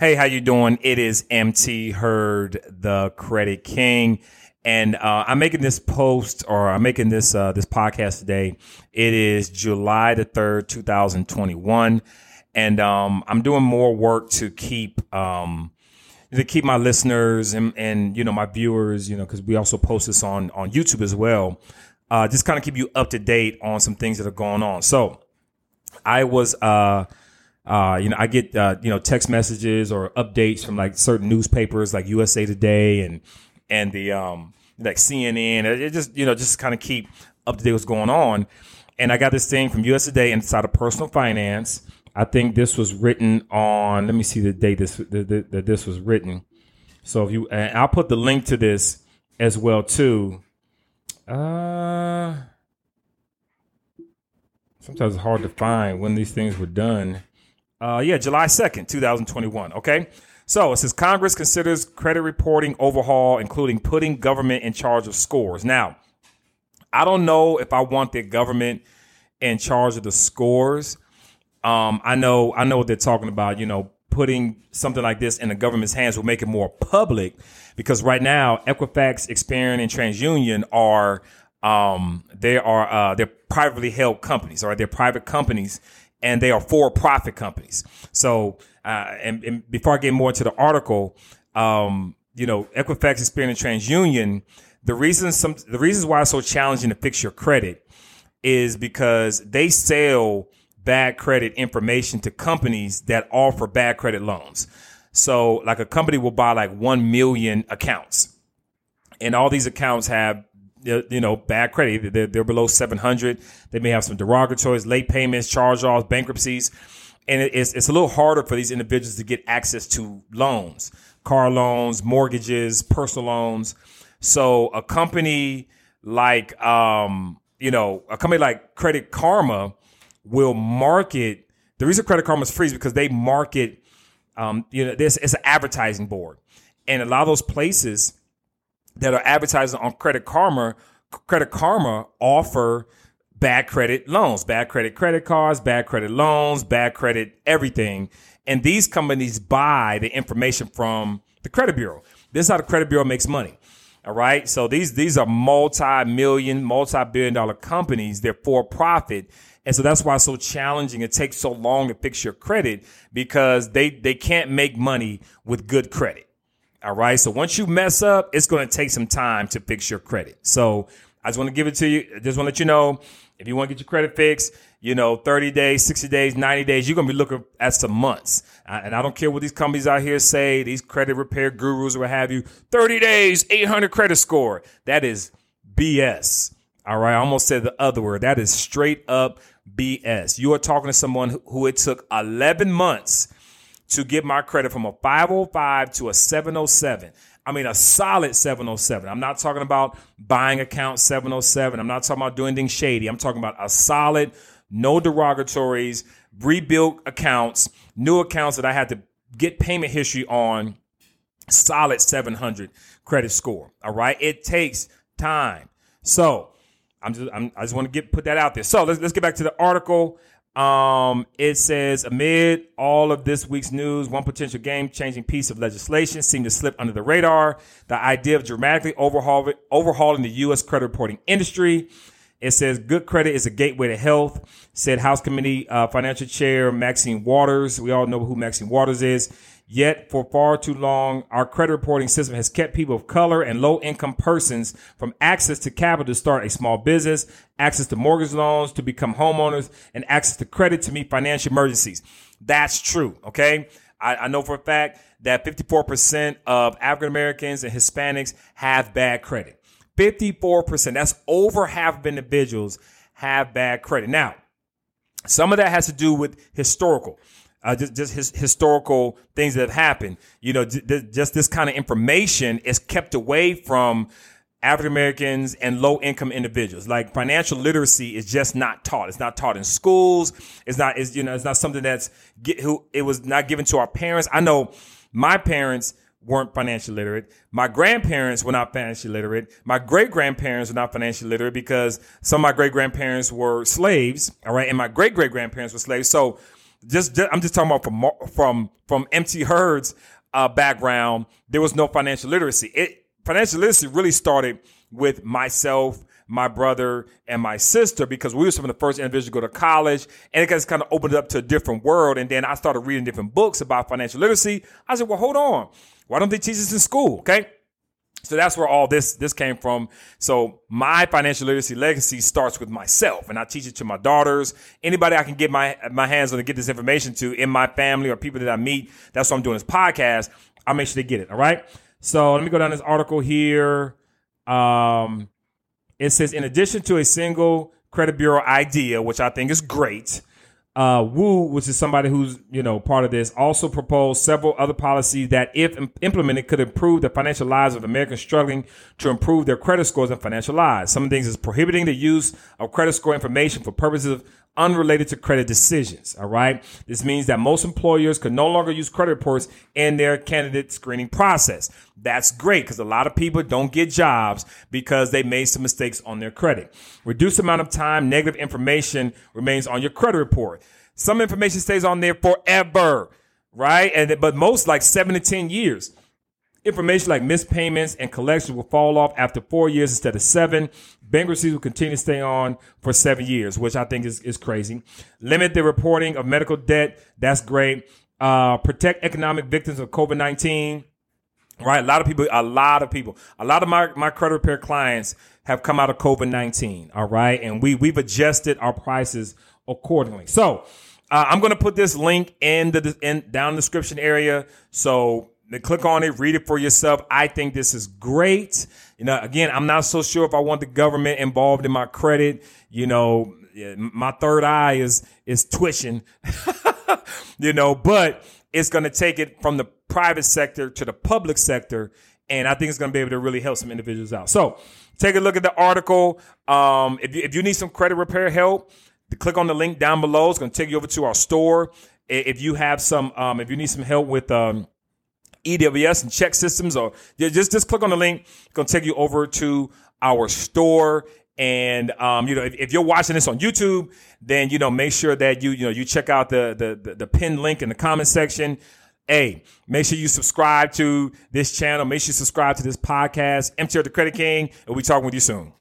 Hey, how you doing? It is MT Hurd, the Credit King, and uh, I'm making this post or I'm making this uh, this podcast today. It is July the third, 2021, and um, I'm doing more work to keep um, to keep my listeners and and you know my viewers, you know, because we also post this on on YouTube as well. Uh, just kind of keep you up to date on some things that are going on. So, I was uh uh, you know, I get uh, you know text messages or updates from like certain newspapers like USA Today and and the um like CNN. It just you know just kind of keep up to date what's going on. And I got this thing from USA Today inside of Personal Finance. I think this was written on. Let me see the date this that this was written. So if you, I'll put the link to this as well too. Uh, sometimes it's hard to find when these things were done. Uh, yeah, July 2nd, 2021. Okay. So it says Congress considers credit reporting overhaul, including putting government in charge of scores. Now, I don't know if I want the government in charge of the scores. Um, I know, I know what they're talking about. You know, putting something like this in the government's hands will make it more public because right now Equifax, Experian, and TransUnion are um, they are uh, they're privately held companies, or right? They're private companies and they are for-profit companies. So, uh, and, and, before I get more into the article, um, you know, Equifax, Experian, and TransUnion, the reasons some the reasons why it's so challenging to fix your credit is because they sell bad credit information to companies that offer bad credit loans. So, like a company will buy like one million accounts, and all these accounts have you know, bad credit. They're, they're below 700. They may have some derogatories, late payments, charge offs, bankruptcies. And it's, it's a little harder for these individuals to get access to loans, car loans, mortgages, personal loans. So a company like, um, you know, a company like Credit Karma will market. The reason Credit Karma is free is because they market, um, you know, this it's an advertising board. And a lot of those places, that are advertising on Credit Karma, Credit Karma offer bad credit loans, bad credit credit cards, bad credit loans, bad credit everything. And these companies buy the information from the credit bureau. This is how the credit bureau makes money. All right. So these these are multi-million, multi-billion dollar companies. They're for profit. And so that's why it's so challenging. It takes so long to fix your credit because they they can't make money with good credit. All right. So once you mess up, it's going to take some time to fix your credit. So I just want to give it to you. I just want to let you know if you want to get your credit fixed, you know, 30 days, 60 days, 90 days, you're going to be looking at some months. And I don't care what these companies out here say, these credit repair gurus or what have you. 30 days, 800 credit score. That is BS. All right. I almost said the other word. That is straight up BS. You are talking to someone who it took 11 months to get my credit from a 505 to a 707. I mean, a solid 707. I'm not talking about buying account 707. I'm not talking about doing things shady. I'm talking about a solid, no derogatories, rebuilt accounts, new accounts that I had to get payment history on, solid 700 credit score. All right. It takes time. So I'm just, I'm, i just want to get, put that out there. So let's, let's get back to the article. Um, it says amid all of this week's news, one potential game-changing piece of legislation seemed to slip under the radar. The idea of dramatically overhaul, overhauling the U.S. credit reporting industry. It says good credit is a gateway to health, said House Committee uh, Financial Chair Maxine Waters. We all know who Maxine Waters is. Yet, for far too long, our credit reporting system has kept people of color and low income persons from access to capital to start a small business, access to mortgage loans to become homeowners, and access to credit to meet financial emergencies. That's true. Okay. I, I know for a fact that 54% of African Americans and Hispanics have bad credit. 54%. That's over half of individuals have bad credit. Now, some of that has to do with historical uh, just, just his historical things that have happened. You know, j- just this kind of information is kept away from African Americans and low income individuals. Like financial literacy is just not taught. It's not taught in schools. It's not, it's, you know, it's not something that's, get, who, it was not given to our parents. I know my parents weren't financially literate. My grandparents were not financially literate. My great grandparents were not financially literate because some of my great grandparents were slaves. All right. And my great great grandparents were slaves. So just, just I'm just talking about from from from MT Herd's uh, background. There was no financial literacy. It financial literacy really started with myself my brother and my sister because we were some of the first individuals to go to college and it just kind of opened up to a different world. And then I started reading different books about financial literacy. I said, well, hold on. Why don't they teach this in school? Okay. So that's where all this this came from. So my financial literacy legacy starts with myself, and I teach it to my daughters, anybody I can get my my hands on to get this information to in my family or people that I meet. That's what I'm doing this podcast. I'll make sure they get it. All right. So let me go down this article here. Um, it says, in addition to a single credit bureau idea, which I think is great, uh, Wu, which is somebody who's you know part of this, also proposed several other policies that, if implemented, could improve the financial lives of Americans struggling to improve their credit scores and financial lives. Some things is prohibiting the use of credit score information for purposes of unrelated to credit decisions. All right. This means that most employers could no longer use credit reports in their candidate screening process. That's great because a lot of people don't get jobs because they made some mistakes on their credit. Reduced amount of time, negative information remains on your credit report. Some information stays on there forever, right? And but most like seven to 10 years. Information like missed payments and collections will fall off after four years instead of seven. Bankruptcies will continue to stay on for seven years, which I think is, is crazy. Limit the reporting of medical debt. That's great. Uh, protect economic victims of COVID 19. Right. A lot of people, a lot of people, a lot of my, my credit repair clients have come out of COVID 19. All right. And we, we've adjusted our prices accordingly. So, uh, I'm going to put this link in the in down description area. So click on it, read it for yourself. I think this is great. You know, again, I'm not so sure if I want the government involved in my credit. You know, my third eye is is twitching. you know, but it's going to take it from the private sector to the public sector, and I think it's going to be able to really help some individuals out. So, take a look at the article. Um, if you, if you need some credit repair help, click on the link down below. It's going to take you over to our store. If you have some, um, if you need some help with um, EWS and ChexSystems, or just just click on the link. It's gonna take you over to our store. And um, you know, if, if, you're watching this on YouTube, then you know, make sure that you you know you check out the the the, the pinned link in the comment section. Hey, make sure you subscribe to this channel. Make sure you subscribe to this podcast. MTR the Credit King, and we talking with you soon.